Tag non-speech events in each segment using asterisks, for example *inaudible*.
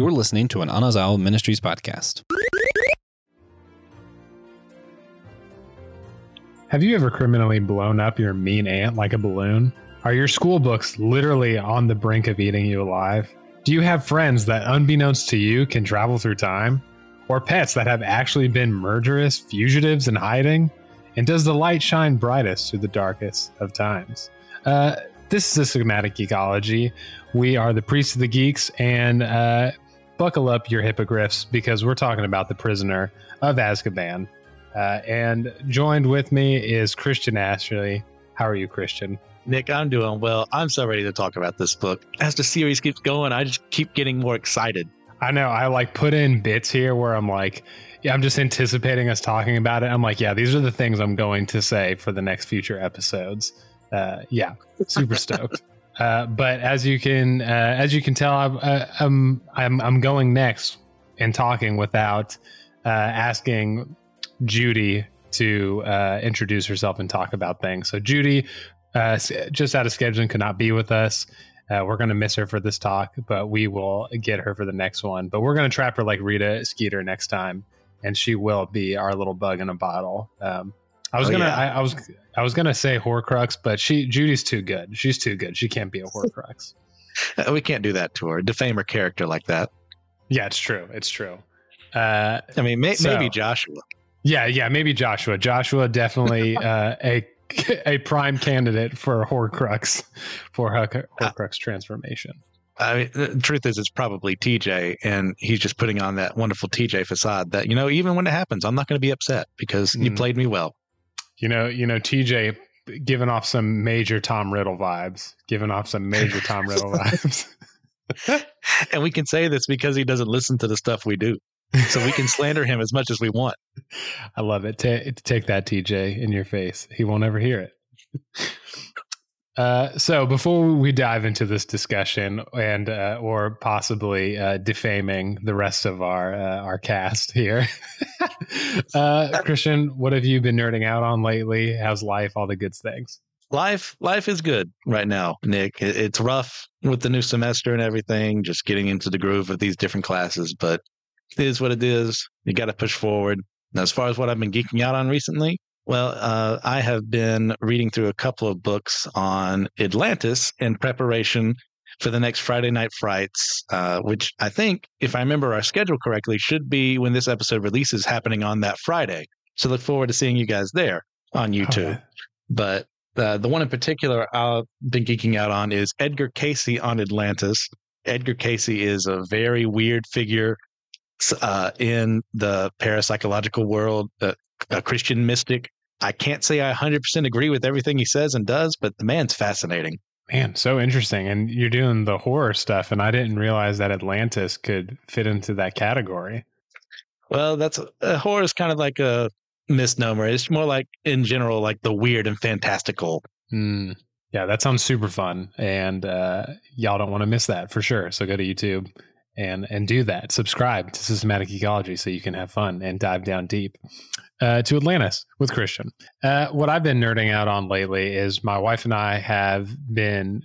You're listening to an Anazao Ministries podcast. Have you ever criminally blown up your mean aunt like a balloon? Are your school books literally on the brink of eating you alive? Do you have friends that, unbeknownst to you, can travel through time? Or pets that have actually been murderous fugitives in hiding? And does the light shine brightest through the darkest of times? Uh, this is Systematic Geekology. We are the Priests of the Geeks, and uh, buckle up your hippogriffs because we're talking about the prisoner of Azkaban. Uh, and joined with me is Christian Ashley. How are you, Christian? Nick, I'm doing well. I'm so ready to talk about this book. As the series keeps going, I just keep getting more excited. I know. I like put in bits here where I'm like, yeah, I'm just anticipating us talking about it. I'm like, yeah, these are the things I'm going to say for the next future episodes. Uh, yeah, super *laughs* stoked. Uh, but as you can, uh, as you can tell, I'm, uh, I'm, I'm, I'm going next and talking without uh, asking Judy to introduce herself and talk about things. So Judy, just out of scheduling, could not be with us. We're going to miss her for this talk, but we will get her for the next one. But we're going to trap her like Rita Skeeter next time, and she will be our little bug in a bottle. Um, I was Oh, gonna, yeah. I, I was, I was gonna say Horcrux, but she, Judy's too good. She's too good. She can't be a Horcrux. *laughs* Uh, We can't do that to her, defame her character like that. yeah, it's true. It's true. Uh, I mean, may, So- maybe Joshua. Yeah, yeah, maybe Joshua. Joshua definitely *laughs* uh, a a prime candidate for Horcrux for Huck- Horcrux transformation. I mean, the truth is, it's probably TJ, and he's just putting on that wonderful TJ facade that, you know, even when it happens, I'm not going to be upset because you Mm. played me well. You know, you know, TJ giving off some major Tom Riddle vibes, giving off some major Tom Riddle *laughs* vibes. *laughs* And we can say this because he doesn't listen to the stuff we do. So we can slander him as much as we want. *laughs* I love it. Ta take that, TJ, in your face. He won't ever hear it. Uh, so before we dive into this discussion and uh, or possibly uh, defaming the rest of our uh, our cast here, *laughs* uh, Christian, what have you been nerding out on lately? How's life? All the good things. life life is good right now nick it's rough with the new semester and everything just getting into the groove of these different classes but it is what it is you got to push forward now as far as what i've been geeking out on recently well uh, i have been reading through a couple of books on atlantis in preparation for the next friday night frights uh, which i think if i remember our schedule correctly should be when this episode releases happening on that friday so look forward to seeing you guys there on youtube Okay. but uh, the one in particular I've been geeking out on is Edgar Cayce on Atlantis. Edgar Cayce is a very weird figure uh, in the parapsychological world, uh, a Christian mystic. I can't say I 100% agree with everything he says and does, but the man's fascinating. Man, so interesting. And you're doing the horror stuff, and I didn't realize that Atlantis could fit into that category. Well, that's uh, horror is kind of like a misnomer. It's more like, in general, like the weird and fantastical. Mm. Yeah, that sounds super fun, and uh, y'all don't want to miss that for sure. So go to YouTube and and do that. Subscribe to Systematic Geekology so you can have fun and dive down deep uh, to Atlantis with Christian. Uh, what I've been nerding out on lately is my wife and I have been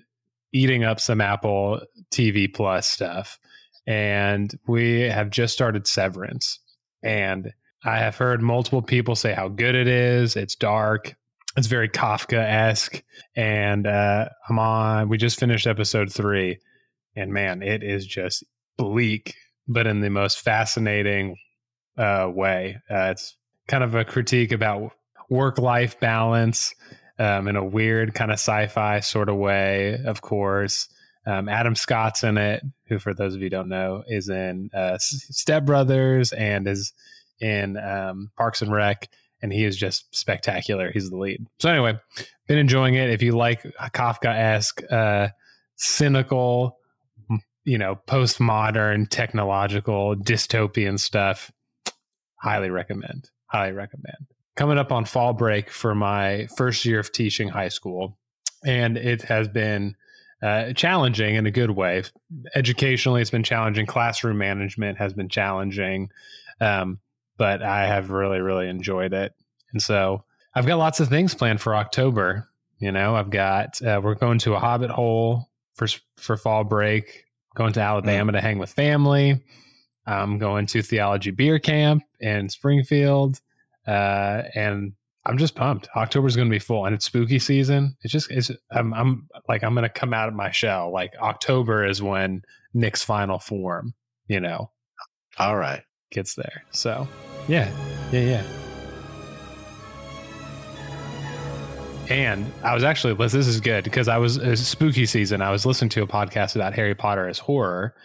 eating up some Apple TV Plus stuff, and we have just started Severance, and I have heard multiple people say how good it is. It's dark. It's very Kafka esque, and uh, I'm on. We just finished episode three, and man, it is just bleak, but in the most fascinating uh, way. Uh, it's kind of a critique about work life balance um, in a weird kind of sci fi sort of way. Of course, um, Adam Scott's in it, who, for those of you don't know, is in uh, Step Brothers and is in um, Parks and Rec and he is just spectacular. He's the lead. So anyway, been enjoying it. If you like Kafka esque, uh, cynical, you know, postmodern, technological, dystopian stuff, highly recommend. Highly recommend. Coming up on fall break for my first year of teaching high school, and it has been uh, challenging in a good way. Educationally, it's been challenging. Classroom management has been challenging. Um, but I have really, really enjoyed it. And so I've got lots of things planned for October. You know, I've got, uh, we're going to a Hobbit hole for, for fall break. Going to Alabama to hang with family. I'm going to theology beer camp in Springfield, uh, and I'm just pumped. October's going to be full, and it's spooky season. It's just it's I'm, I'm like I'm going to come out of my shell. Like October is when Nick's final form, you know, All right. gets there. So yeah, yeah, yeah. And I was actually this is good because I was it's spooky season. I was listening to a podcast about Harry Potter as horror,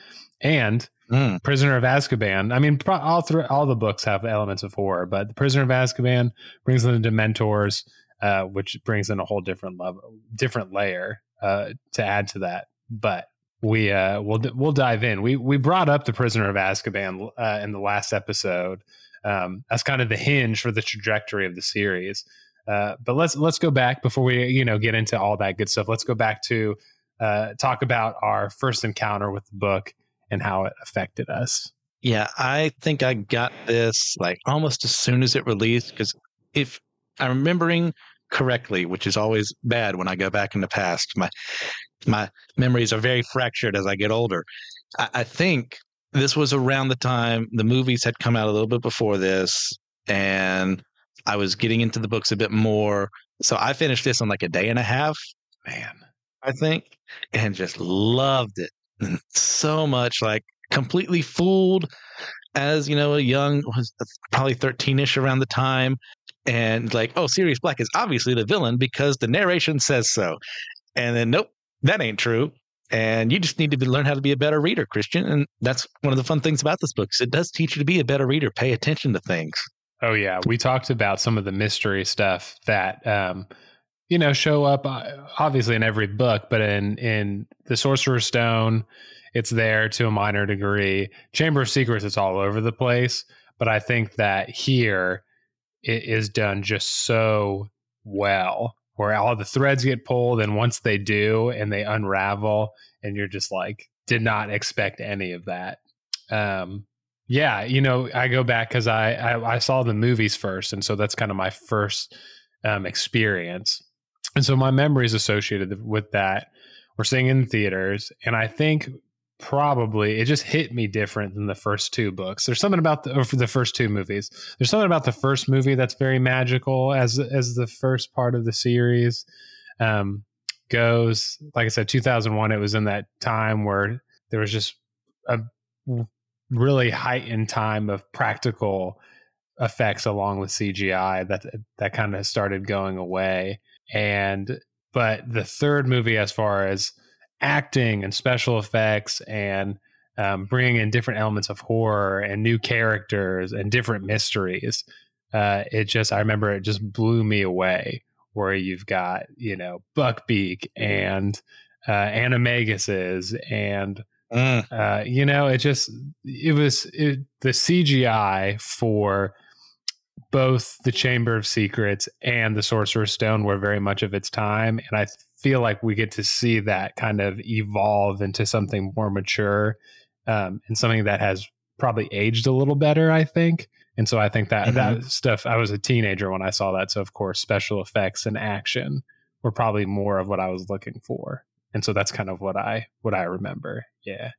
and Mm. Prisoner of Azkaban. I mean, pro- all three, all the books have elements of horror, but the Prisoner of Azkaban brings in the Dementors, uh, which brings in a whole different level, different layer uh, to add to that. But we uh, we'll we'll dive in. We we brought up the Prisoner of Azkaban uh, in the last episode. Um, that's kind of the hinge for the trajectory of the series. Uh, but let's let's go back before we you know get into all that good stuff. Let's go back to uh, talk about our first encounter with the book and how it affected us. Yeah, I think I got this like almost as soon as it released because if I'm remembering correctly, which is always bad when I go back in the past, my my memories are very fractured as I get older. I, I think this was around the time the movies had come out a little bit before this, and I was getting into the books a bit more. So I finished this in like a day and a half, Man, I think, and just loved it *laughs* so much. Like completely fooled as you know a young was probably 13ish around the time and like oh Sirius Black is obviously the villain because the narration says so and then nope that ain't true and you just need to be, learn how to be a better reader Christian and that's one of the fun things about this book it does teach you to be a better reader pay attention to things Oh yeah, we talked about some of the mystery stuff that um, you know show up uh, obviously in every book, but in in the Sorcerer's Stone, it's there to a minor degree. Chamber of Secrets, it's all over the place, but I think that here it is done just so well, where all the threads get pulled, and once they do, and they unravel, and you're just like, did not expect any of that. Um, yeah, you know, I go back because I, I I saw the movies first, and so that's kind of my first um, experience, and so my memories associated with that were seeing in theaters, and I think probably it just hit me different than the first two books. There's something about the the first two movies. There's something about the first movie that's very magical as as the first part of the series um, goes. Like I said, 2001. It was in that time where there was just a really heightened time of practical effects along with CGI that that kind of started going away. And but the third movie as far as acting and special effects and um, bringing in different elements of horror and new characters and different mysteries uh, it just I remember it just blew me away where you've got you know Buckbeak and uh, Animaguses and Mm. uh, you know, it just it was it, the CGI for both the Chamber of Secrets and the Sorcerer's Stone were very much of its time, and I feel like we get to see that kind of evolve into something more mature um, and something that has probably aged a little better. I think, and so I think that that stuff. I was a teenager when I saw that, so of course, special effects and action were probably more of what I was looking for and so that's kind of what I what I remember. Yeah.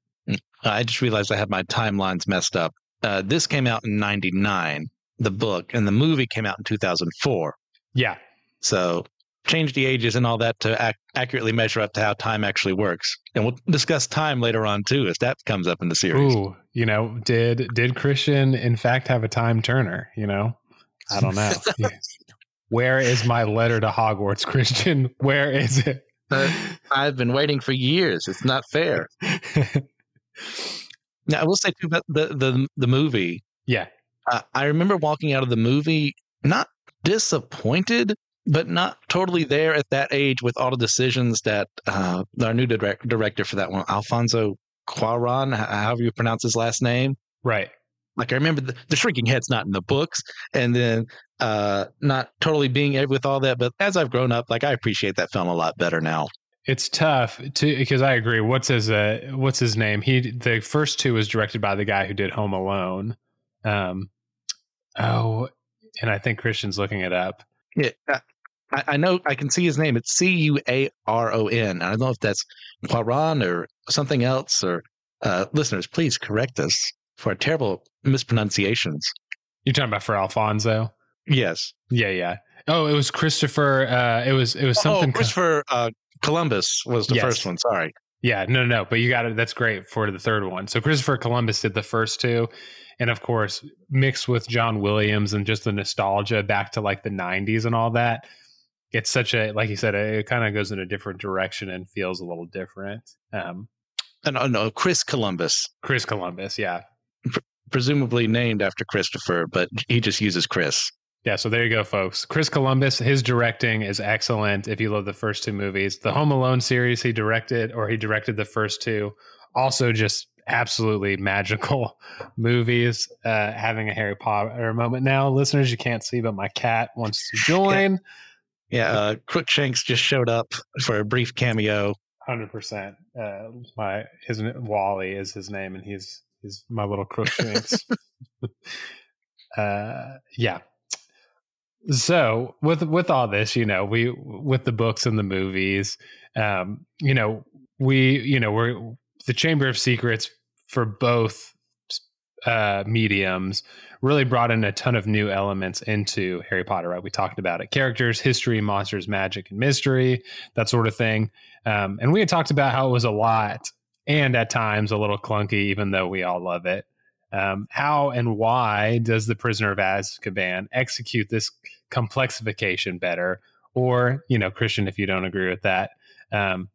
I just realized I had my timelines messed up. Uh, this came out in '99, the book, and the movie came out in 2004. Yeah. So change the ages and all that to ac- accurately measure up to how time actually works. And we'll discuss time later on too, as that comes up in the series. Ooh, you know, did did Christian in fact have a time turner? You know, I don't know. *laughs* Yeah. Where is my letter to Hogwarts, Christian? Where is it? Uh, I've been waiting for years. It's not fair. *laughs* Now, I will say too about the the the movie. yeah. Uh, I remember walking out of the movie not disappointed, but not totally there at that age with all the decisions that uh, our new direct, director for that one, Alfonso Cuaron, however you pronounce his last name. Right. Like I remember the, the shrinking head's not in the books, and then uh, not totally being with all that. But as I've grown up, like I appreciate that film a lot better now. It's tough to because I agree. What's his uh what's his name? He the first two was directed by the guy who did Home Alone. Um oh and I think Christian's looking it up. Yeah, I, I know I can see his name. It's C U A R O N. I don't know if that's Cuaron or something else or Uh, listeners, please correct us for terrible mispronunciations. You're talking about for Alfonso? Yes. Yeah, yeah. Oh, it was Christopher. Uh, it was it was something. Oh, Christopher uh, Columbus was the Yes. first one. Sorry. Yeah, no, no, but you got it. That's great for the third one. So Christopher Columbus did the first two, and of course, mixed with John Williams and just the nostalgia back to like the '90s and all that. It's such a like you said, it kind of goes in a different direction and feels a little different. Um, Uh, no, no, Chris Columbus, Chris Columbus, yeah, presumably named after Christopher, but he just uses Chris. yeah. So there you go, folks. Chris Columbus, his directing is excellent. If you love the first two movies, the Home Alone series he directed, or he directed the first two, also just absolutely magical *laughs* movies. Uh, having a Harry Potter moment now, listeners, you can't see, but my cat wants to join. *laughs* Yeah, uh, Crookshanks just showed up for a brief cameo. Hundred percent. Uh, my his Wally is his name, and he's he's my little Crookshanks. *laughs* uh, yeah. So with with all this, you know, we with the books and the movies, um, you know, we you know we're the Chamber of Secrets for both uh, mediums really brought in a ton of new elements into Harry Potter. Right, we talked about it: characters, history, monsters, magic, and mystery, that sort of thing. Um, and we had talked about how it was a lot and at times a little clunky, even though we all love it. Um, how and why does the Prisoner of Azkaban execute this complexification better? Or, you know, Christian, if you don't agree with that, um,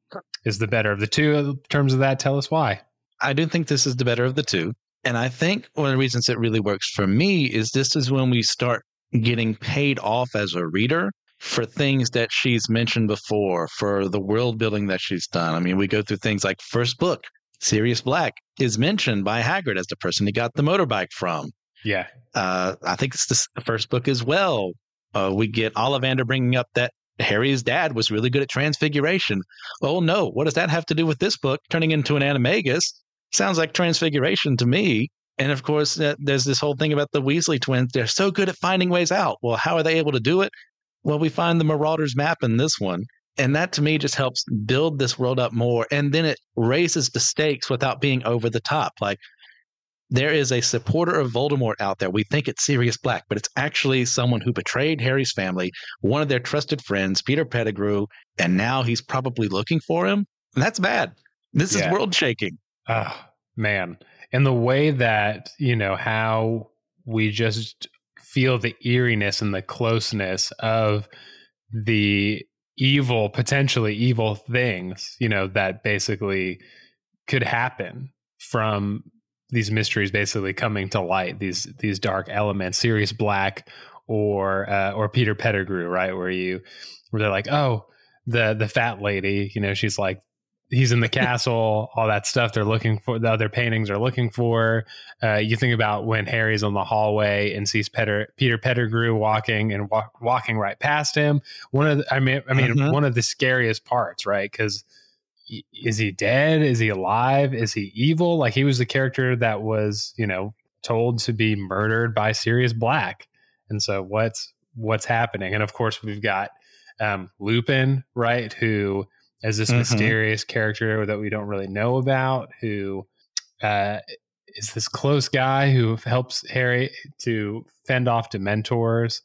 is the better of the two in terms of that? Tell us why. I do think this is the better of the two. And I think one of the reasons it really works for me is this is when we start getting paid off as a reader for things that she's mentioned before, for the world building that she's done. I mean, we go through things like first book, Sirius Black is mentioned by Hagrid as the person he got the motorbike from. Yeah. Uh, I think it's the first book as well. Uh, we get Ollivander bringing up that Harry's dad was really good at transfiguration. Oh no, what does that have to do with this book turning into an animagus? Sounds like transfiguration to me. And of course, uh, there's this whole thing about the Weasley twins. They're so good at finding ways out. Well, how are they able to do it? Well, we find the Marauders map in this one. And that to me just helps build this world up more. And then it raises the stakes without being over the top. Like, there is a supporter of Voldemort out there. We think it's Sirius Black, but it's actually someone who betrayed Harry's family, one of their trusted friends, Peter Pettigrew, and now he's probably looking for him. And that's bad. This Yeah. is world shaking. Oh, man. And the way that, you know, how we just feel the eeriness and the closeness of the evil, potentially evil things, you know, that basically could happen from these mysteries basically coming to light, these these dark elements, Sirius Black or uh, or Peter Pettigrew, right? Where you where they're like, oh, the the fat lady, you know, she's like he's in the castle, all that stuff. They're looking for the other paintings are looking for. Uh, you think about when Harry's on the hallway and sees Peter Peter Pettigrew walking and wa- walking right past him. One of the, I mean, I mean, Mhm. one of the scariest parts, right? Because is he dead? Is he alive? Is he evil? Like he was the character that was, you know, told to be murdered by Sirius Black. And so what's what's happening? And of course, we've got um, Lupin, right? Who is this Mhm. mysterious character that we don't really know about? Who uh, is this close guy who helps Harry to fend off Dementors,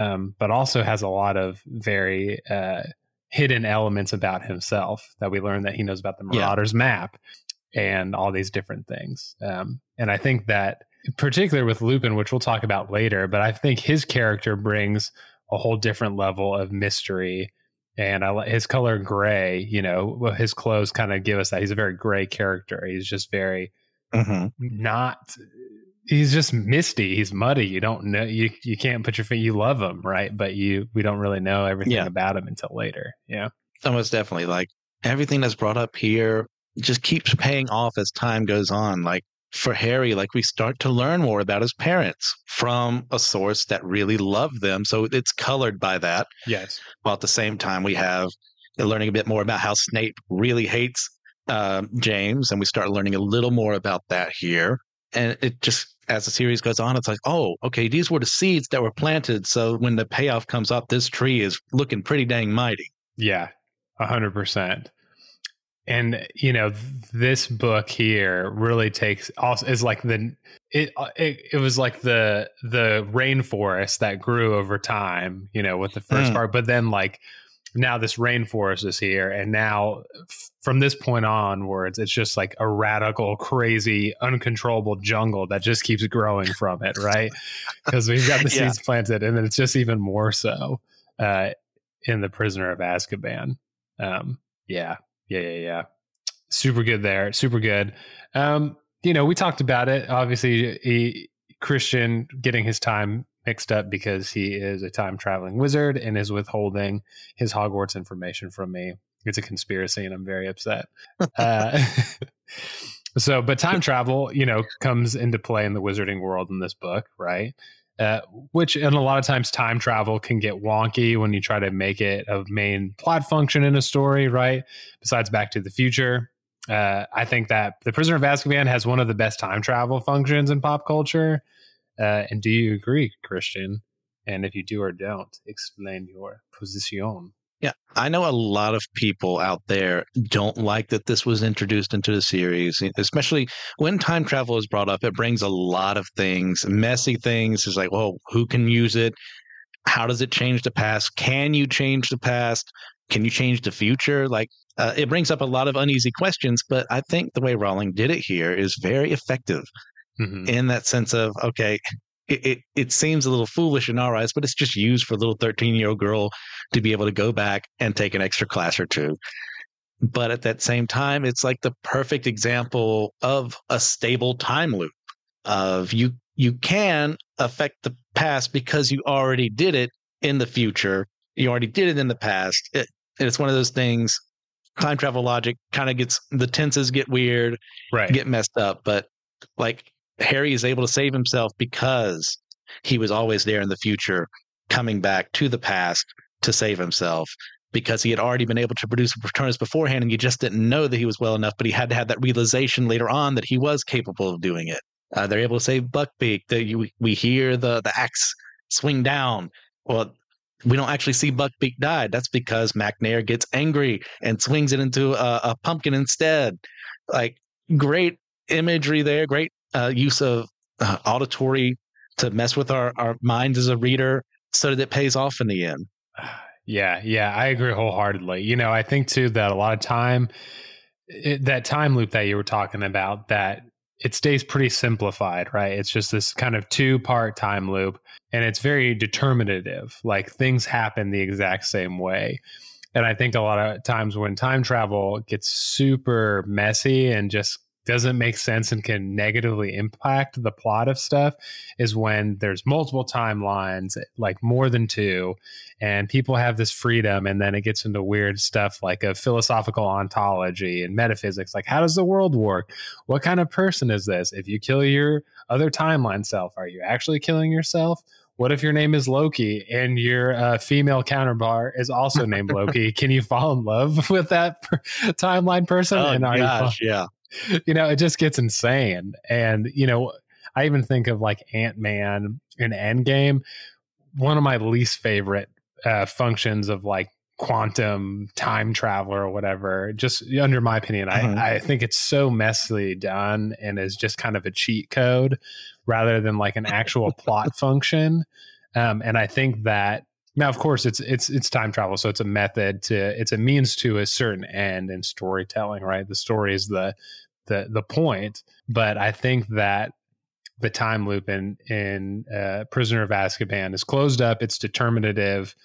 um, but also has a lot of very uh, hidden elements about himself that we learn that he knows about the Yeah. Marauders map and all these different things. Um, and I think that, particularly with Lupin, which we'll talk about later, but I think his character brings a whole different level of mystery. And I like his color gray, you know, well, his clothes kind of give us that. He's a very gray character. He's just very Mhm. not he's just misty he's muddy you don't know you you can't put your feet you love him right but you we don't really know everything Yeah. about him until later yeah Almost definitely. Like everything that's brought up here just keeps paying off as time goes on. Like for Harry, like we start to learn more about his parents from a source that really loved them. So it's colored by that. yes While at the same time, we have learning a bit more about how Snape really hates um, James, and we start learning a little more about that here. And it just, as the series goes on, it's like, oh, okay, these were the seeds that were planted. So when the payoff comes up, this tree is looking pretty dang mighty. yeah a hundred percent and you know this book here really takes also is like the it, it it was like the the rainforest that grew over time you know with the first Mm. part but then like now this rainforest is here and now f- from this point onwards it's just like a radical crazy uncontrollable jungle that just keeps growing from it right *laughs* because we've got the Yeah. seeds planted and then it's just even more so uh in the prisoner of azkaban um yeah yeah yeah yeah. Super good there super good. Um you know we talked about it. Obviously he, christian getting his time mixed up because he is a time traveling wizard and is withholding his hogwarts information from me. It's a conspiracy and i'm very upset. Uh, *laughs* so but time travel you know comes into play in the wizarding world in this book right uh, which and a lot of times time travel can get wonky when you try to make it a main plot function in a story right? Besides back to the future uh, i think that the prisoner of azkaban has one of the best time travel functions in pop culture. Uh, and do you agree christian? And if you do or don't explain your position Yeah, I know a lot of people out there don't like that this was introduced into the series, especially when time travel is brought up. It brings a lot of things, messy things. It's like, well, who can use it? How does it change the past? Can you change the past? Can you change the future? Like, uh, it brings up a lot of uneasy questions. But I think the way Rowling did it here is very effective Mhm. in that sense of okay it, it, it seems a little foolish in our eyes but it's just used for a little 13 year old girl to be able to go back and take an extra class or two. But at that same time it's like the perfect example of a stable time loop of you you can affect the past because you already did it in the future. You already did it in the past. It, and it's one of those things time travel logic kind of gets the tenses get weird right. get messed up. But like Harry is able to save himself because he was always there in the future, coming back to the past to save himself because he had already been able to produce Patronus beforehand and you just didn't know that he was well enough, but he had to have that realization later on that he was capable of doing it. Uh, they're able to save Buckbeak. That you, we hear the the axe swing down. Well, we don't actually see Buckbeak die. That's because Macnair gets angry and swings it into a, a pumpkin instead. Like great imagery there, great uh, use of uh, auditory to mess with our, our mind as a reader so that it pays off in the end. Yeah, yeah, I agree wholeheartedly. You know, I think too that a lot of time, it, that time loop that you were talking about, that it stays pretty simplified, right? It's just this kind of two part time loop and it's very determinative. Like things happen the exact same way. And I think a lot of times when time travel gets super messy and just doesn't make sense and can negatively impact the plot of stuff is when there's multiple timelines, like more than two, and people have this freedom and then it gets into weird stuff like a philosophical ontology and metaphysics like how does the world work? What kind of person is this? If you kill your other timeline self are you actually killing yourself? What if your name is loki and your uh, female counterpart is also named loki? *laughs* Can you fall in love *laughs* with that per- timeline person? Oh, and are you fall- gosh, yeah. *laughs* you know, it just gets insane. And, you know, I even think of like Ant Man and Endgame. One of my least favorite uh, functions of like quantum time travel or whatever, just under my opinion. I, I think it's so messily done and is just kind of a cheat code rather than like an actual plot function. Um, and I think that now, of course, it's it's it's time travel, so it's a method to it's a means to a certain end in storytelling, right? The story is the the the point, but I think that the time loop in in uh, Prisoner of Azkaban is closed up. It's determinative,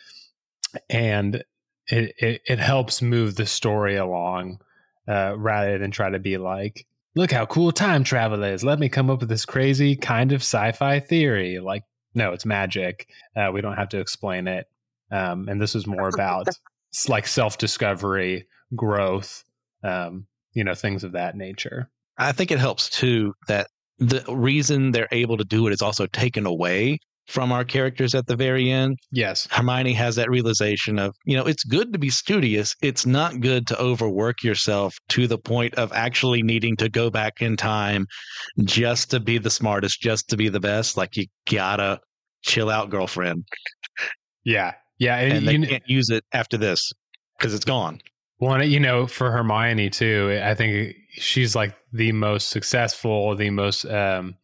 and it it, it helps move the story along uh, rather than try to be like, look how cool time travel is. Let me come up with this crazy kind of sci-fi theory. Like, no, it's magic. Uh, we don't have to explain it. Um, and this is more about *laughs* like self-discovery, growth, um, you know, things of that nature. I think it helps too that the reason they're able to do it is also taken away from our characters at the very end. Yes. Hermione has that realization of, you know, it's good to be studious. It's not good to overwork yourself to the point of actually needing to go back in time just to be the smartest, just to be the best. Like you gotta chill out, girlfriend. Yeah. Yeah. And, And they you can't use it after this because it's gone. Well, you know, for Hermione too, I think she's like the most successful, the most um,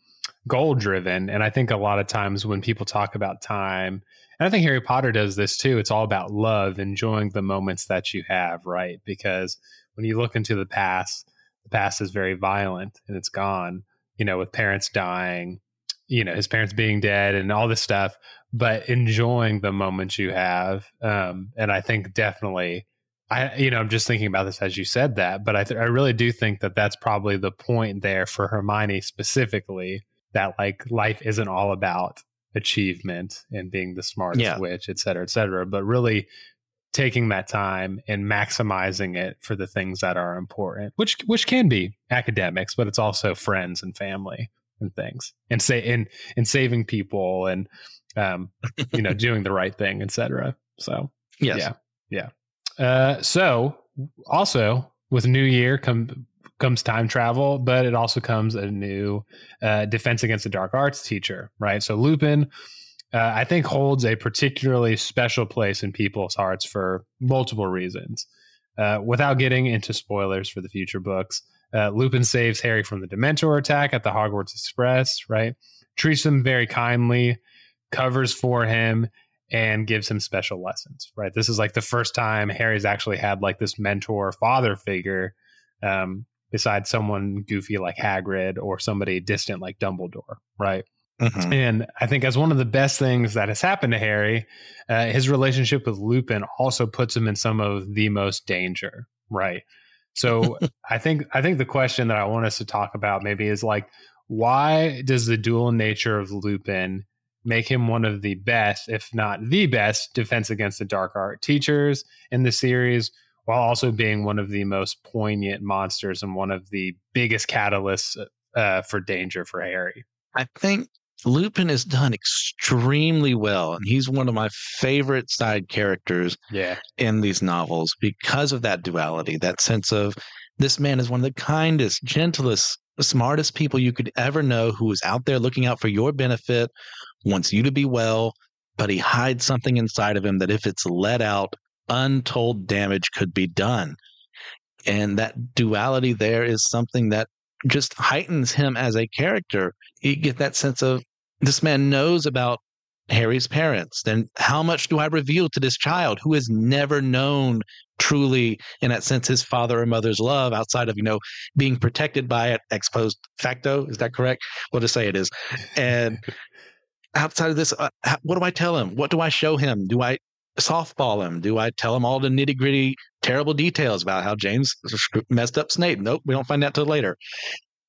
goal driven. And I think a lot of times when people talk about time, and I think Harry Potter does this too, it's all about love, enjoying the moments that you have, right? Because when you look into the past, the past is very violent and it's gone, you know, with parents dying, you know, his parents being dead and all this stuff, but enjoying the moments you have. Um, and I think definitely, I, you know, I'm just thinking about this as you said that, but I, th- I really do think that that's probably the point there for Hermione specifically that like life isn't all about achievement and being the smartest yeah. witch, et cetera, et cetera, but really taking that time and maximizing it for the things that are important, which which can be academics, but it's also friends and family and things, and say and and saving people and um, you know *laughs* doing the right thing, et cetera. So yes. yeah, yeah. Uh, so also with New Year come comes time travel, but it also comes a new uh, Defense Against the Dark Arts teacher, right? So Lupin, uh, I think, holds a particularly special place in people's hearts for multiple reasons. Uh, without getting into spoilers for the future books, uh, Lupin saves Harry from the Dementor attack at the Hogwarts Express, right? Treats him very kindly, covers for him, and gives him special lessons, right? This is like the first time Harry's actually had like this mentor father figure um, besides someone goofy like Hagrid or somebody distant like Dumbledore, right? Mm-hmm. And I think as one of the best things that has happened to Harry, uh, his relationship with Lupin also puts him in some of the most danger, right? So *laughs* I think I think the question that I want us to talk about maybe is like, why does the dual nature of Lupin make him one of the best, if not the best, defense against the dark art teachers in the series? While also being one of the most poignant monsters and one of the biggest catalysts uh, for danger for Harry. I think Lupin has done extremely well, and he's one of my favorite side characters yeah. in these novels because of that duality, that sense of this man is one of the kindest, gentlest, smartest people you could ever know who is out there looking out for your benefit, wants you to be well, but he hides something inside of him that if it's let out, untold damage could be done. And that duality there is something that just heightens him as a character. You get that sense of this man knows about Harry's parents. Then how much do I reveal to this child who has never known truly, in that sense, his father or mother's love outside of, you know, being protected by it ex post facto? Is that correct? We'll just say it is. And outside of this, uh, what do I tell him? What do I show him? Do I softball him? Do I tell him all the nitty gritty, terrible details about how James messed up Snape? Nope, we don't find out till later.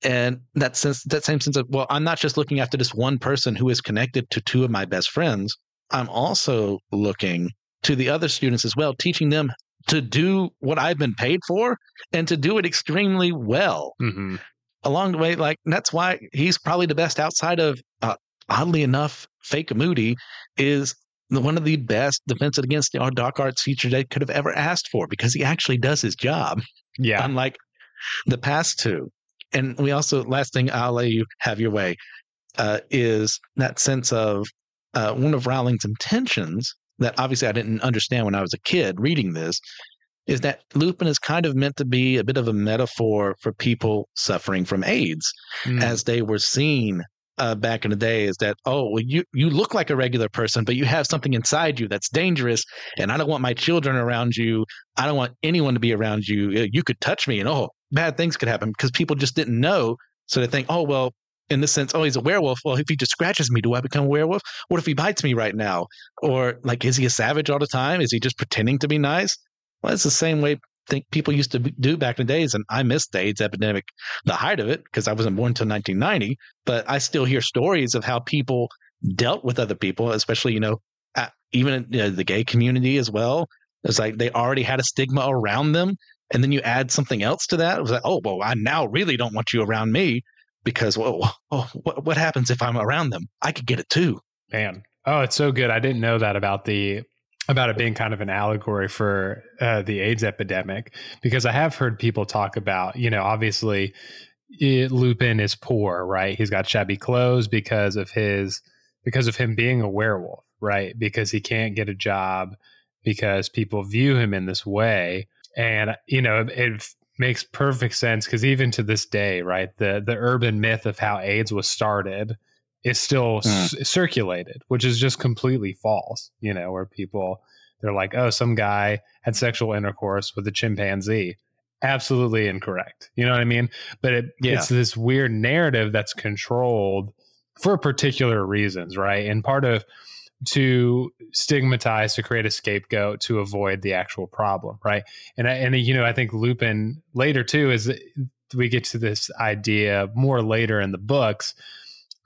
And that sense, that same sense of, well, I'm not just looking after this one person who is connected to two of my best friends. I'm also looking to the other students as well, teaching them to do what I've been paid for and to do it extremely well. Mm-hmm. Along the way, like that's why he's probably the best outside of, uh, oddly enough, fake Moody is one of the best defensive against our dark arts features they could have ever asked for because he actually does his job. Yeah. Unlike the past two. And we also, last thing I'll let you have your way, uh, is that sense of uh, one of Rowling's intentions that obviously I didn't understand when I was a kid reading this is that Lupin is kind of meant to be a bit of a metaphor for people suffering from AIDS mm. as they were seen uh, back in the day is that oh well, you you look like a regular person but you have something inside you that's dangerous and i don't want my children around you. I don't want anyone to be around you. Uh, you could touch me and oh bad things could happen because people just didn't know. So they think oh well in this sense oh he's a werewolf. Well if he just scratches me do i become a werewolf? What if he bites me right now? Or like is he a savage all the time? Is he just pretending to be nice? Well it's the same way think people used to do back in the days. And I missed the AIDS epidemic, the height of it, because I wasn't born until 1990. But I still hear stories of how people dealt with other people, especially, you know, even you know, the gay community as well. It's like they already had a stigma around them. And then you add something else to that. It was like, oh, well, I now really don't want you around me because, well, oh, what, what happens if I'm around them? I could get it too. Man. Oh, it's so good. I didn't know that about the about it being kind of an allegory for uh, the AIDS epidemic because I have heard people talk about, you know, obviously it, Lupin is poor, right? He's got shabby clothes because of his because of him being a werewolf, right? Because he can't get a job because people view him in this way. and you know it makes perfect sense because even to this day, right, the the urban myth of how AIDS was started is still Mm. c- circulated, which is just completely false. You know, where people they're like, oh, some guy had sexual intercourse with a chimpanzee. Absolutely incorrect. You know what I mean? But it, Yeah. it's this weird narrative that's controlled for particular reasons, right? And part of to stigmatize, to create a scapegoat, to avoid the actual problem, right? And I, and you know, I think Lupin later too is we get to this idea more later in the books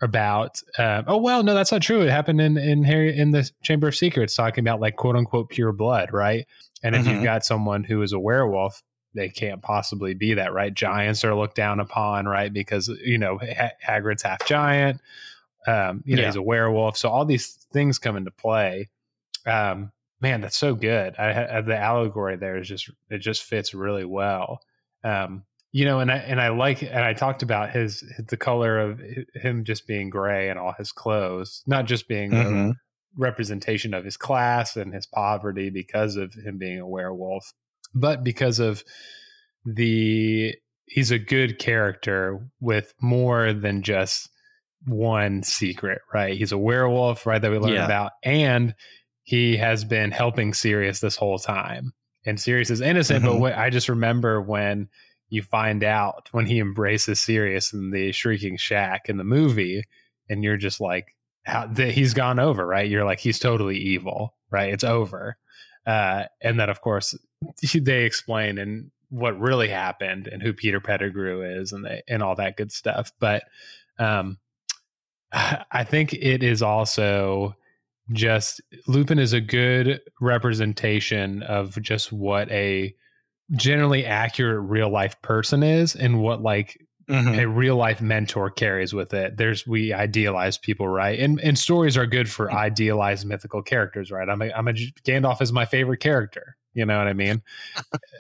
about uh, oh well no that's not true. It happened in in Harry in the Chamber of Secrets talking about like quote unquote pure blood right? And if Mhm. you've got someone who is a werewolf they can't possibly be that right? Giants are looked down upon right? Because you know ha- Hagrid's half giant. Um you know Yeah. he's a werewolf. So all these things come into play. Um man that's so good. I, I the allegory there is just it just fits really well. Um you know and i and i like and i talked about his, the color of him just being gray and all his clothes not just being a Mhm. representation of his class and his poverty because of him being a werewolf but because of the he's a good character with more than just one secret right he's a werewolf right that we learned Yeah. about and he has been helping Sirius this whole time and Sirius is innocent but Mhm. what I just remember when you find out when he embraces Sirius in the shrieking shack in the movie and you're just like how he's gone over right? You're like he's totally evil right? It's over. Uh and then of course they explain and what really happened and who Peter Pettigrew is and they, and all that good stuff. But um *sighs* I think it is also just Lupin is a good representation of just what a generally accurate real life person is and what like Mhm. a real life mentor carries with it. There's we idealize people, right? And and stories are good for idealized mythical characters, right? I'm a, I'm a Gandalf is my favorite character. You know what I mean?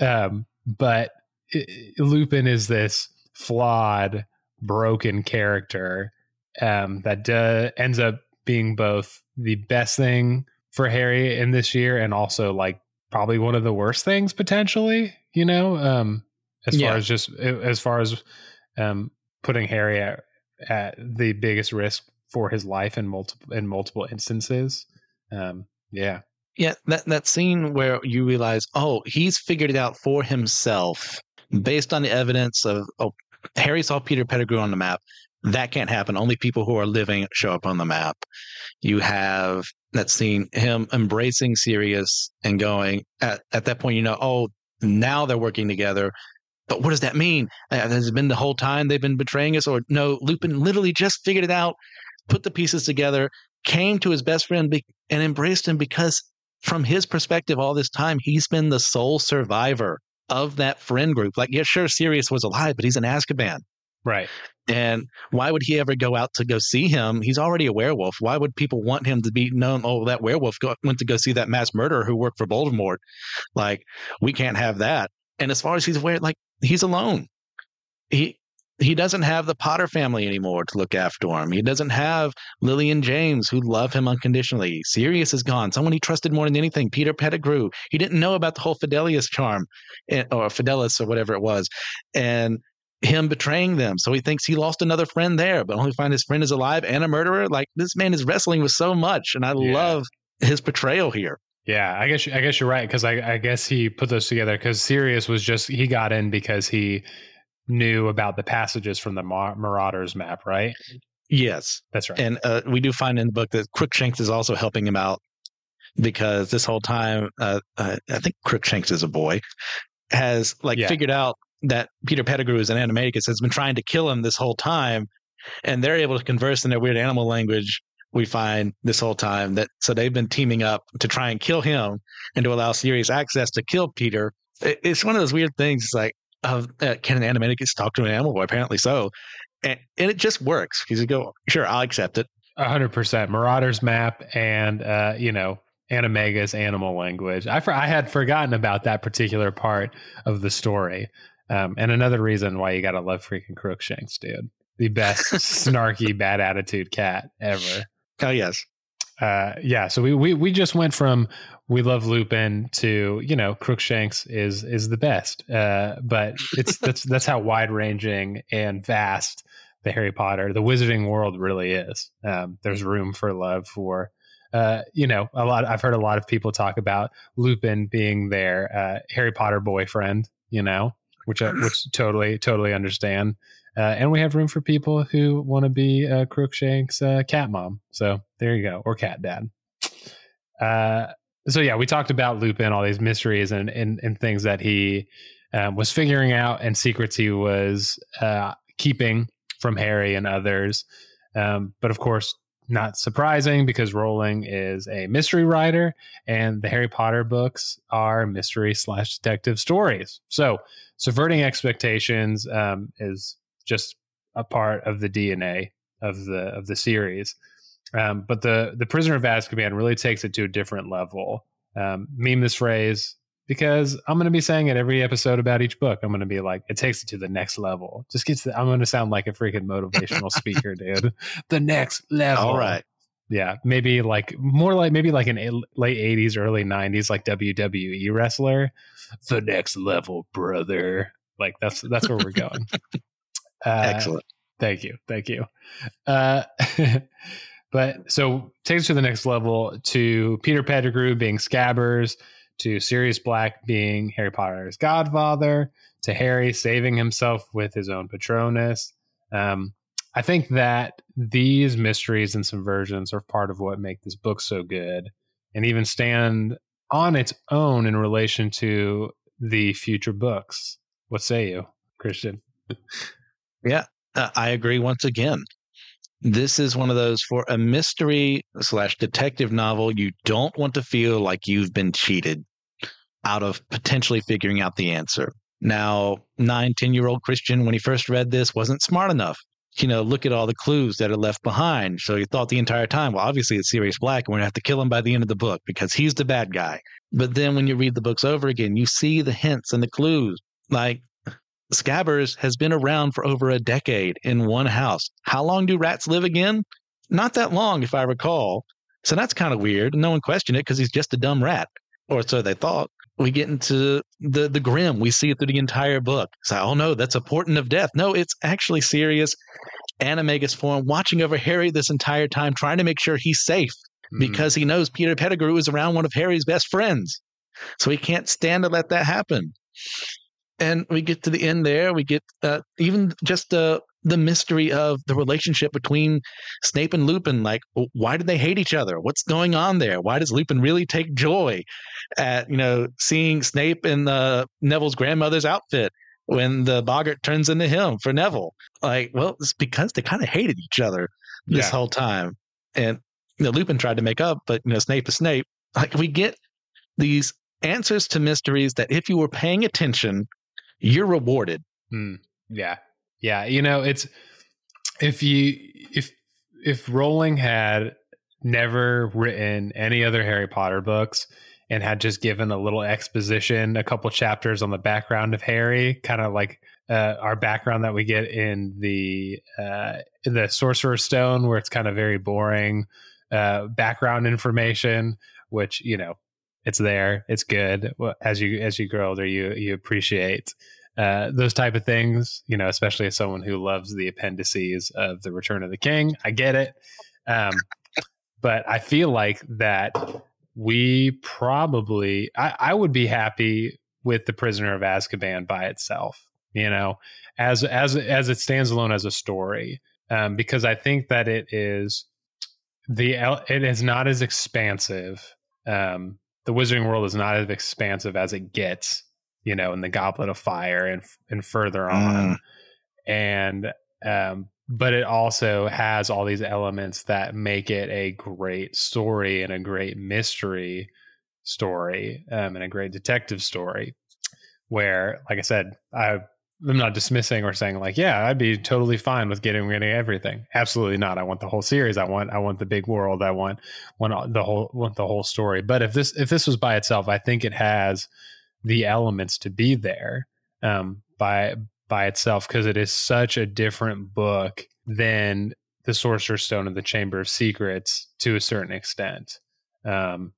um, but i- Lupin is this flawed, broken character um, that uh, ends up being both the best thing for Harry in this year and also like probably one of the worst things potentially. You know, um, as Yeah. far as just as far as um, putting Harry at, at the biggest risk for his life in multiple in multiple instances. Um, yeah, Yeah, that that scene where you realize, oh, he's figured it out for himself based on the evidence of oh, Harry saw Peter Pettigrew on the map. That can't happen. Only people who are living show up on the map. You have that scene, him embracing Sirius and going at, at that point, you know, oh, now they're working together. But what does that mean? Uh, Has it been the whole time they've been betraying us? Or no, Lupin literally just figured it out, put the pieces together, came to his best friend be- and embraced him because from his perspective all this time, he's been the sole survivor of that friend group. Like, yeah, sure, Sirius was alive, but he's in Azkaban. right. And why would he ever go out to go see him? He's already a werewolf. Why would people want him to be known? Oh, that werewolf go, went to go see that mass murderer who worked for Voldemort. Like, we can't have that. And as far as he's aware, like he's alone. He he doesn't have the Potter family anymore to look after him. He doesn't have Lily and James who love him unconditionally. Sirius is gone. Someone he trusted more than anything. Peter Pettigrew. He didn't know about the whole Fidelius charm, eh, or Fidelis or whatever it was, and him betraying them. So he thinks he lost another friend there, but only find his friend is alive and a murderer. Like this man is wrestling with so much, and I Yeah. love his portrayal here. Yeah, I guess I guess you're right because I, I guess he put those together because Sirius was just he got in because he knew about the passages from the Mar- Marauders map, right? Yes, That's right. and uh, we do find in the book that Crookshanks is also helping him out because this whole time, uh, uh, I think Crookshanks is a boy, has like Yeah. figured out that Peter Pettigrew is an animagus has been trying to kill him this whole time, and they're able to converse in their weird animal language. We find this whole time that so they've been teaming up to try and kill him and to allow Sirius access to kill Peter. It- It's one of those weird things. It's like, uh, can an animagus talk to an animal? Well, apparently so, and, and it just works. Because you go, sure, I'll accept it. Hundred percent Marauders map and uh, you know Animagus animal language. I for, I had forgotten about that particular part of the story. Um, and another reason why you gotta love freaking Crookshanks, dude. The best snarky *laughs* bad attitude cat ever. Oh yes, uh, yeah, so we, we we just went from we love Lupin to you know Crookshanks is is the best, uh, but it's that's *laughs* that's how wide ranging and vast the Harry Potter the Wizarding world really is. Um, there's room for love for. Uh, you know, a lot. I've heard a lot of people talk about Lupin being their uh, Harry Potter boyfriend. You know, which I, which *clears throat* totally totally understand. Uh, and we have room for people who want to be uh, Crookshanks' uh, cat mom. So there you go, or cat dad. Uh, so yeah, we talked about Lupin, all these mysteries and and, and things that he um, was figuring out, and secrets he was uh, keeping from Harry and others. Um, but of course, not surprising because Rowling is a mystery writer, and the Harry Potter books are mystery slash detective stories. So subverting expectations um, is just a part of the DNA of the of the series. Um, but the the Prisoner of Azkaban really takes it to a different level. Um, meme this phrase because I'm going to be saying it every episode about each book. I'm going to be like, it takes it to the next level. Just gets. The, I'm going to sound like a freaking motivational *laughs* speaker, dude. The next level. All right. Yeah, maybe like more like maybe like an late '80s, early '90s, like WWE wrestler. The next level, brother. Like that's that's where we're *laughs* going. Uh, Excellent. Thank you. Thank you. Uh, *laughs* but so takes to the next level to Peter Pettigrew being Scabbers, to Sirius Black being Harry Potter's godfather, to Harry saving himself with his own Patronus. Um, I think that these mysteries and subversions are part of what make this book so good and even stand on its own in relation to the future books. What say you, Christian? Yeah, uh, I agree once again. This is one of those for a mystery slash detective novel. You don't want to feel like you've been cheated out of potentially figuring out the answer. Now, nine, 10 year old Christian, when he first read this, wasn't smart enough. You know, look at all the clues that are left behind. So he thought the entire time, well, obviously it's Sirius Black, and we're going to have to kill him by the end of the book because he's the bad guy. But then when you read the books over again, you see the hints and the clues. Like Scabbers has been around for over a decade in one house. How long do rats live again? Not that long, if I recall. So that's kind of weird. No one questioned it because he's just a dumb rat, or so they thought. We get into the the grim. We see it through the entire book. So, oh no, that's a portent of death. No, it's actually Sirius Animagus form watching over Harry this entire time, trying to make sure he's safe mm. because he knows Peter Pettigrew is around one of Harry's best friends. So he can't stand to let that happen and we get to the end there. We get uh, even just the the mystery of the relationship between Snape and Lupin. Like, why do they hate each other? What's going on there? Why does Lupin really take joy at you know seeing Snape in the Neville's grandmother's outfit when the Boggart turns into him for Neville? Like, well, it's because they kind of hated each other this yeah. whole time, and you know, Lupin tried to make up, but you know, Snape is Snape. Like, we get these answers to mysteries that if you were paying attention you're rewarded. Mm, yeah. Yeah. You know, it's if you if if Rowling had never written any other Harry Potter books and had just given a little exposition, a couple chapters on the background of Harry, kind of like uh, our background that we get in the uh, in the Sorcerer's Stone, where it's kind of very boring uh, background information, which you know it's there, it's good. As you as you grow older, you you appreciate uh, those type of things. You know, especially as someone who loves the appendices of the Return of the King. I get it, um, but I feel like that we probably I, I would be happy with the Prisoner of Azkaban by itself. You know, as as as it stands alone as a story, um, because I think that it is the it is not as expansive um, the Wizarding World is not as expansive as it gets, you know, in the Goblet of Fire and and further on, mm. and um, but it also has all these elements that make it a great story and a great mystery story um, and a great detective story. Where, like I said, I I'm not dismissing or saying like, yeah, I'd be totally fine with getting rid of everything. Absolutely not. I want the whole series. I want I want the big world. I want want the whole want the whole story. But if this if this was by itself, I think it has the elements to be there um, by by itself because it is such a different book than the Sorcerer's Stone and the Chamber of Secrets to a certain extent. Um,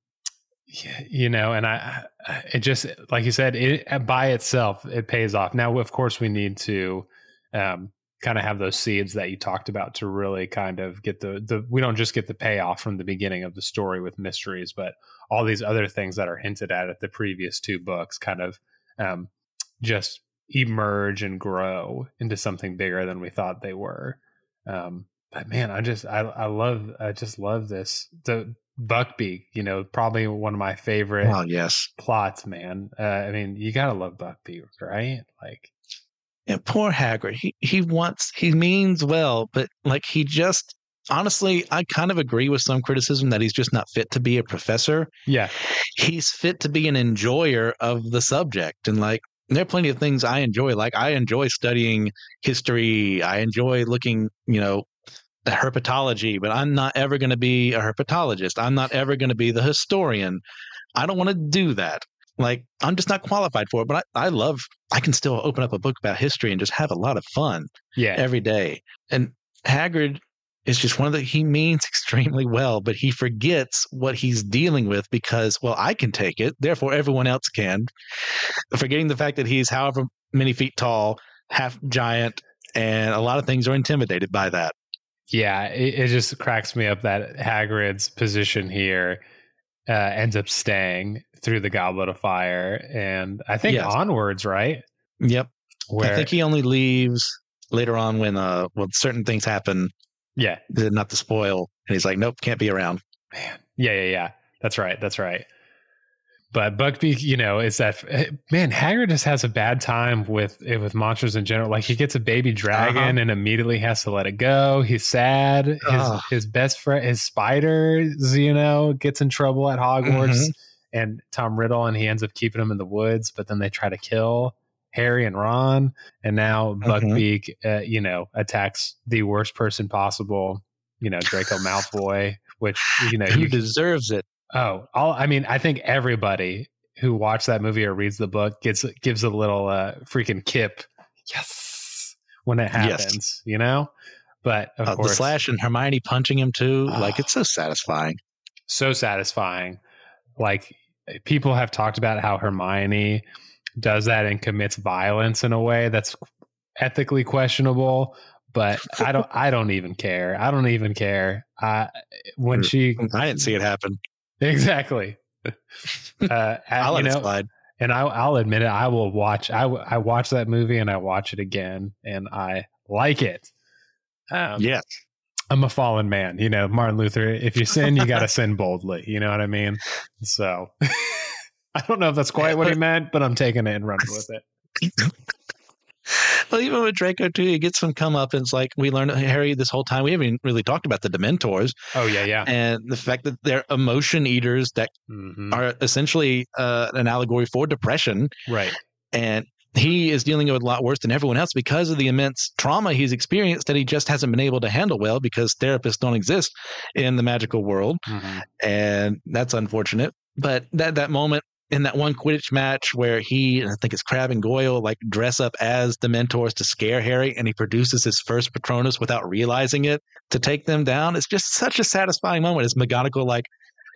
you know, and I, it just like you said, it by itself it pays off. Now, of course, we need to um, kind of have those seeds that you talked about to really kind of get the the. We don't just get the payoff from the beginning of the story with mysteries, but all these other things that are hinted at at the previous two books, kind of um, just emerge and grow into something bigger than we thought they were. Um, man, I just I I love I just love this the Buckbeak. You know, probably one of my favorite. Oh yes, plots, man. Uh, I mean, you gotta love Buckbeak, right? Like, and poor Hagrid. He he wants he means well, but like he just honestly, I kind of agree with some criticism that he's just not fit to be a professor. Yeah, he's fit to be an enjoyer of the subject, and like there are plenty of things I enjoy. Like I enjoy studying history. I enjoy looking, you know, herpetology, but I'm not ever going to be a herpetologist. I'm not ever going to be the historian. I don't want to do that. Like, I'm just not qualified for it, but I, I love, I can still open up a book about history and just have a lot of fun yeah. every day. And Hagrid is just one of the, he means *laughs* extremely well, but he forgets what he's dealing with because, well, I can take it, therefore everyone else can. Forgetting the fact that he's however many feet tall, half giant, and a lot of things are intimidated by that. Yeah, it, it, just cracks me up that Hagrid's position here uh, ends up staying through the Goblet of Fire, and I think yes. onwards, right? Yep. Where, I think he only leaves later on when uh when certain things happen. Yeah. Not to spoil, and he's like, "Nope, can't be around." Man, yeah, yeah, yeah. That's right. That's right. But Buckbeak, you know, is that eh, man? Hagrid just has a bad time with eh, with monsters in general. Like he gets a baby dragon uh-huh. and immediately has to let it go. He's sad. His uh. his best friend, his spider, you know, gets in trouble at Hogwarts, mm-hmm. and Tom Riddle, and he ends up keeping him in the woods. But then they try to kill Harry and Ron, and now mm-hmm. Buckbeak, uh, you know, attacks the worst person possible. You know, Draco Malfoy, which you know who you, deserves it. Oh, all I mean, I think everybody who watched that movie or reads the book gets gives a little uh, freaking kip, yes, when it happens, yes. you know. But of uh, course, the slash and Hermione punching him too, oh, like it's so *sighs* satisfying, so satisfying. Like people have talked about how Hermione does that and commits violence in a way that's ethically questionable but I don't *laughs* I don't even care. I don't even care. I, when mm, she I didn't see it happen. Exactly. *laughs* Uh, I'll let know, slide. And I, I'll admit it. I will watch. I I watch that movie and I watch it again, and I like it. Um, yes. I'm a fallen man. You know, Martin Luther. If you sin, you got to *laughs* sin boldly. You know what I mean? So. *laughs* I don't know if that's quite what he meant, but I'm taking it and running with it. *laughs* well, even with Draco too, he gets some come up, and it's like we learned Harry this whole time. We haven't really talked about the Dementors. Oh yeah, yeah, and the fact that they're emotion eaters that mm-hmm. are essentially uh, an allegory for depression, right? And he is dealing with a lot worse than everyone else because of the immense trauma he's experienced that he just hasn't been able to handle well because therapists don't exist in the magical world, mm-hmm. and that's unfortunate. But that that moment in that one Quidditch match where he I think it's Crabbe and Goyle like dress up as the mentors to scare Harry and he produces his first Patronus without realizing it to take them down. It's just such a satisfying moment It's McGonagall like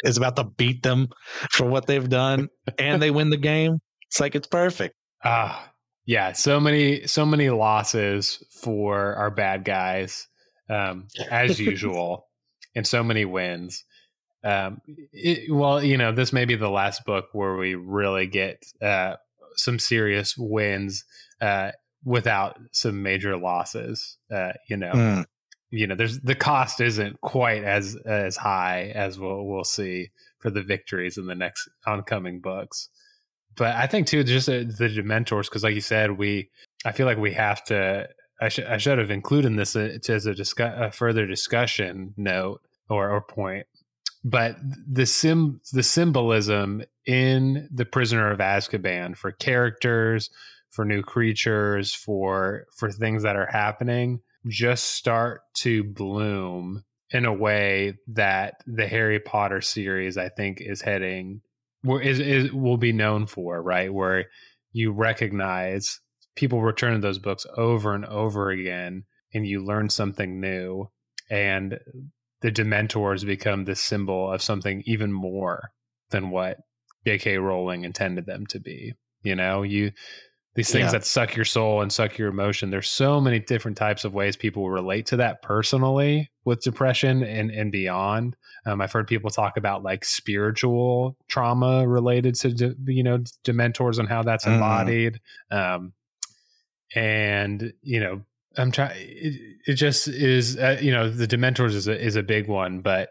is about to beat them for what they've done and they win the game. It's like it's perfect. Ah, uh, yeah. So many, so many losses for our bad guys, um, as *laughs* usual, and so many wins um, it, well, you know, this may be the last book where we really get uh, some serious wins uh, without some major losses. Uh, you know, mm. you know, there's the cost isn't quite as as high as we'll we'll see for the victories in the next oncoming books. But I think too, just uh, the Dementors, because like you said, we I feel like we have to. I should I should have included this uh, as a, discuss, a further discussion note or, or point but the sim the symbolism in the prisoner of azkaban for characters for new creatures for for things that are happening just start to bloom in a way that the harry potter series i think is heading is, is will be known for right? Where you recognize people return to those books over and over again and you learn something new. And the Dementors become the symbol of something even more than what J.K. Rowling intended them to be. You know, you these things yeah. that suck your soul and suck your emotion. There's so many different types of ways people relate to that personally with depression and and beyond. Um, I've heard people talk about like spiritual trauma related to de, you know dementors and how that's mm-hmm. embodied. Mm. Um, and you know, I'm trying. It, it, just is. Uh, you know, the dementors is a, is a big one, but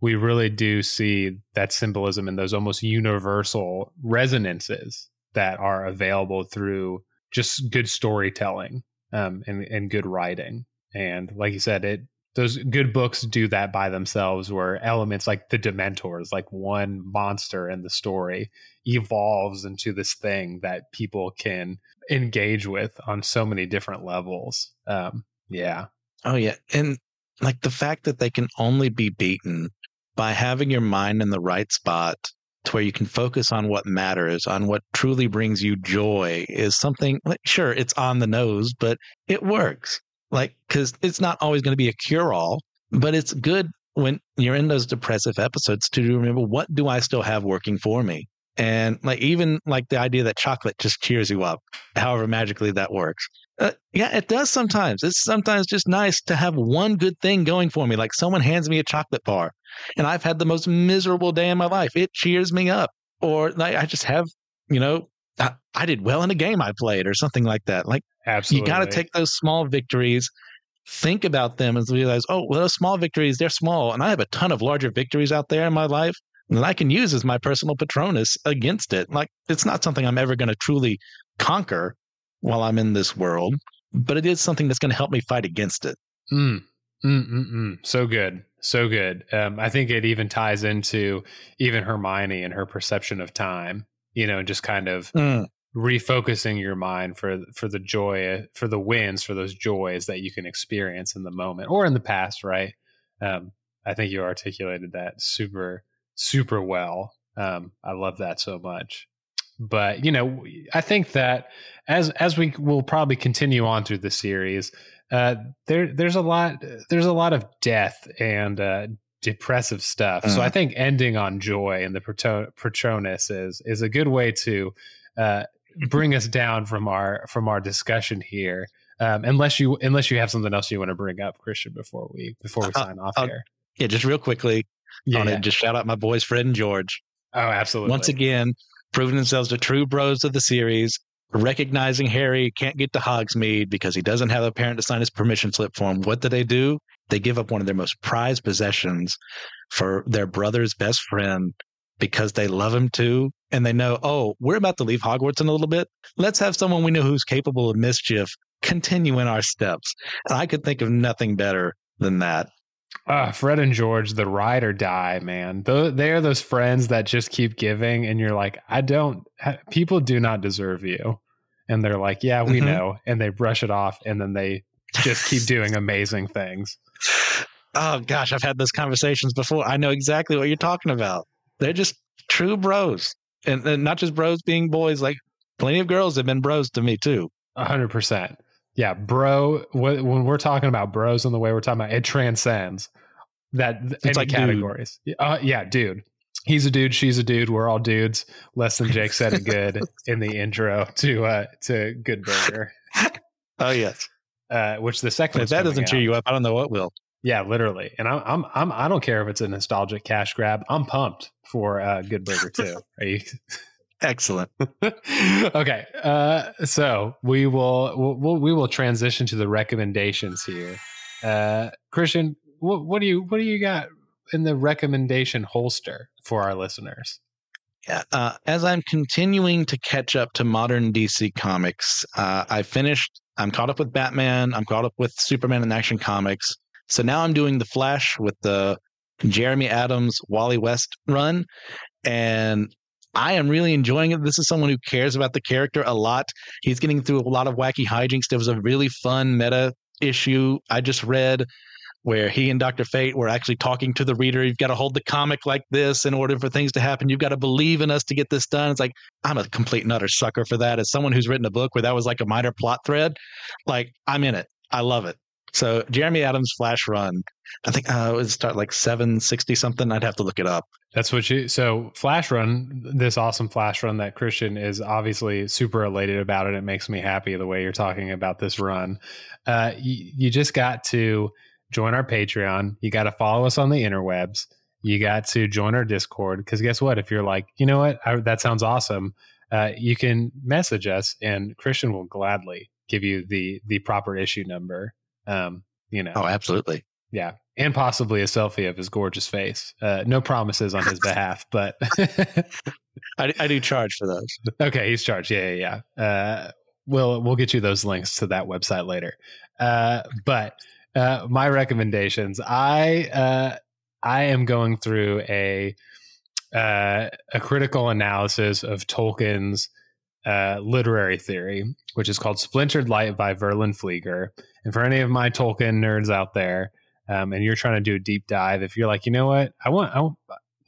we really do see that symbolism and those almost universal resonances that are available through just good storytelling um, and, and good writing. And like you said, it those good books do that by themselves where elements like the dementors like one monster in the story evolves into this thing that people can engage with on so many different levels um yeah oh yeah and like the fact that they can only be beaten by having your mind in the right spot to where you can focus on what matters, on what truly brings you joy is something like, sure, it's on the nose, but it works. Like, because it's not always going to be a cure all, but it's good when you're in those depressive episodes to remember what do I still have working for me? And like, even like the idea that chocolate just cheers you up, however magically that works. Uh, yeah, it does sometimes. It's sometimes just nice to have one good thing going for me. Like someone hands me a chocolate bar and I've had the most miserable day in my life. It cheers me up. Or like I just have, you know, I, I did well in a game I played or something like that. Like Absolutely. you got to take those small victories, think about them and realize, oh, well, those small victories, they're small. And I have a ton of larger victories out there in my life that I can use as my personal patronus against it. Like it's not something I'm ever going to truly conquer while I'm in this world, but it is something that's going to help me fight against it. Mm. Mm-mm-mm. So good. So good. Um, I think it even ties into even Hermione and her perception of time, you know, just kind of mm. refocusing your mind for for the joy, for the wins, for those joys that you can experience in the moment or in the past, right? Um, I think you articulated that super, super well. Um, I love that so much but you know i think that as as we will probably continue on through the series uh, there there's a lot there's a lot of death and uh, depressive stuff so i uh-huh. think ending on joy and the patronus is is a good way to uh, *laughs* bring us down from our from our discussion here um, unless you unless you have something else you want to bring up christian before we before we sign off here yeah just real quickly yeah, yeah. just shout out my boys fred and george oh absolutely once again proving themselves the true bros of the series, recognizing Harry can't get to Hogsmeade because he doesn't have a parent to sign his permission slip for him. What do they do? They give up one of their most prized possessions for their brother's best friend because they love him too. And they know, oh, we're about to leave Hogwarts in a little bit. Let's have someone we know who's capable of mischief continue in our steps. And I could think of nothing better than that. Uh, Fred and George, the ride or die, man. they are those friends that just keep giving, and you're like, I don't. People do not deserve you, and they're like, Yeah, we mm-hmm. know, and they brush it off, and then they just keep *laughs* doing amazing things. Oh gosh, I've had those conversations before. I know exactly what you're talking about. They're just true bros, and, and not just bros being boys. Like plenty of girls have been bros to me too. A hundred percent yeah, bro. When we're talking about bros and the way we're talking about it, transcends that it's any like categories. Uh, yeah, dude. He's a dude. She's a dude. We're all dudes. Less than Jake said it good *laughs* in the intro to uh to Good Burger. *laughs* Oh yes. Uh, which the second if that doesn't cheer you up, I don't know what will. Yeah, literally. And I'm I'm I'm I don't care if it's a nostalgic cash grab. I'm pumped for uh, Good Burger too. Are you? Excellent. *laughs* okay, uh, so we will we'll, we will transition to the recommendations here. Uh, Christian, what, what do you what do you got in the recommendation holster for our listeners? Yeah, uh, as I'm continuing to catch up to modern DC comics, uh, I finished. I'm caught up with Batman. I'm caught up with Superman and Action Comics. So now I'm doing the Flash with the Jeremy Adams, Wally West run, and I am really enjoying it. This is someone who cares about the character a lot. He's getting through a lot of wacky hijinks. There was a really fun meta issue I just read where he and Dr. Fate were actually talking to the reader. You've got to hold the comic like this in order for things to happen. You've got to believe in us to get this done. It's like, I'm a complete and utter sucker for that. As someone who's written a book where that was like a minor plot thread, like, I'm in it. I love it. So Jeremy Adams flash run. I think uh, it would start like seven sixty something. I'd have to look it up. That's what you. So flash run, this awesome flash run that Christian is obviously super elated about, and it makes me happy the way you're talking about this run. Uh, you, you just got to join our Patreon. You got to follow us on the interwebs. You got to join our Discord because guess what? If you're like, you know what, I, that sounds awesome, uh, you can message us, and Christian will gladly give you the the proper issue number. Um, you know, Oh, absolutely. yeah, and possibly a selfie of his gorgeous face. Uh, no promises on his behalf, *laughs* but I, I do charge for those. okay, he's charged. Yeah, yeah, yeah. Uh, we'll we'll get you those links to that website later. Uh, but uh, my recommendations, I uh, I am going through a uh, a critical analysis of Tolkien's uh, literary theory, which is called Splintered Light by Verlyn Flieger. And for any of my Tolkien nerds out there, um, and you're trying to do a deep dive, if you're like, you know what, I want, I want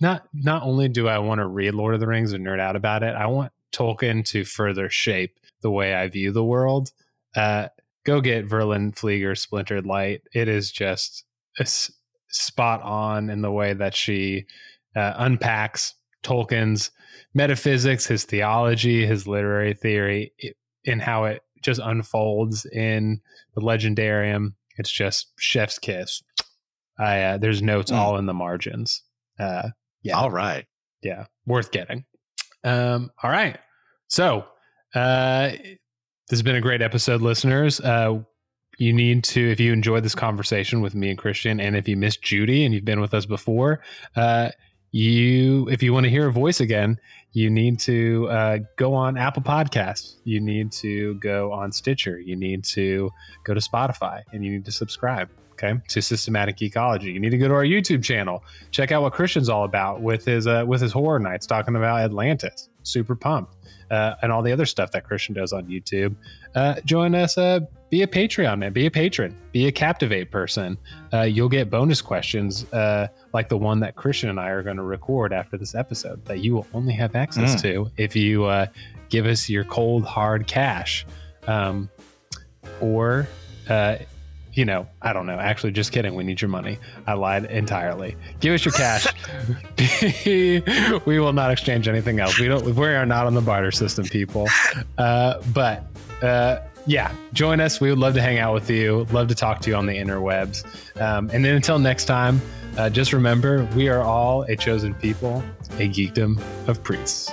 not not only do I want to read Lord of the Rings and nerd out about it, I want Tolkien to further shape the way I view the world. Uh, go get Verlyn Flieger Splintered Light. It is just s- spot on in the way that she uh, unpacks Tolkien's metaphysics, his theology, his literary theory, it, and how it just unfolds in the Legendarium. It's just chef's kiss. I uh, there's notes Mm. all in the margins. Uh, Yeah. All right. yeah, worth getting. Um, all right. So, uh, this has been a great episode, listeners. Uh, you need to, if you enjoyed this conversation with me and Christian, and if you missed Judy and you've been with us before, uh, you, if you want to hear a voice again, you need to uh, go on Apple Podcasts. You need to go on Stitcher. You need to go to Spotify, and you need to subscribe. Okay, to Systematic Geekology. You need to go to our YouTube channel check out what Christian's all about with his uh, with his horror nights talking about Atlantis. Super pumped, uh, and all the other stuff that Christian does on YouTube. Uh, join us. Uh, be a Patreon man. Be a patron. Be a Captivate person. Uh, you'll get bonus questions uh, like the one that Christian and I are going to record after this episode that you will only have access Mm. to if you uh, give us your cold hard cash, um, or. Uh, you know, I don't know. Actually, just kidding. We need your money. I lied entirely. Give us your cash. *laughs* *laughs* we will not exchange anything else. We don't. We are not on the barter system, people. Uh, but uh, yeah, join us. We would love to hang out with you. Love to talk to you on the interwebs. Um, and then until next time, uh, just remember we are all a chosen people, a geekdom of priests.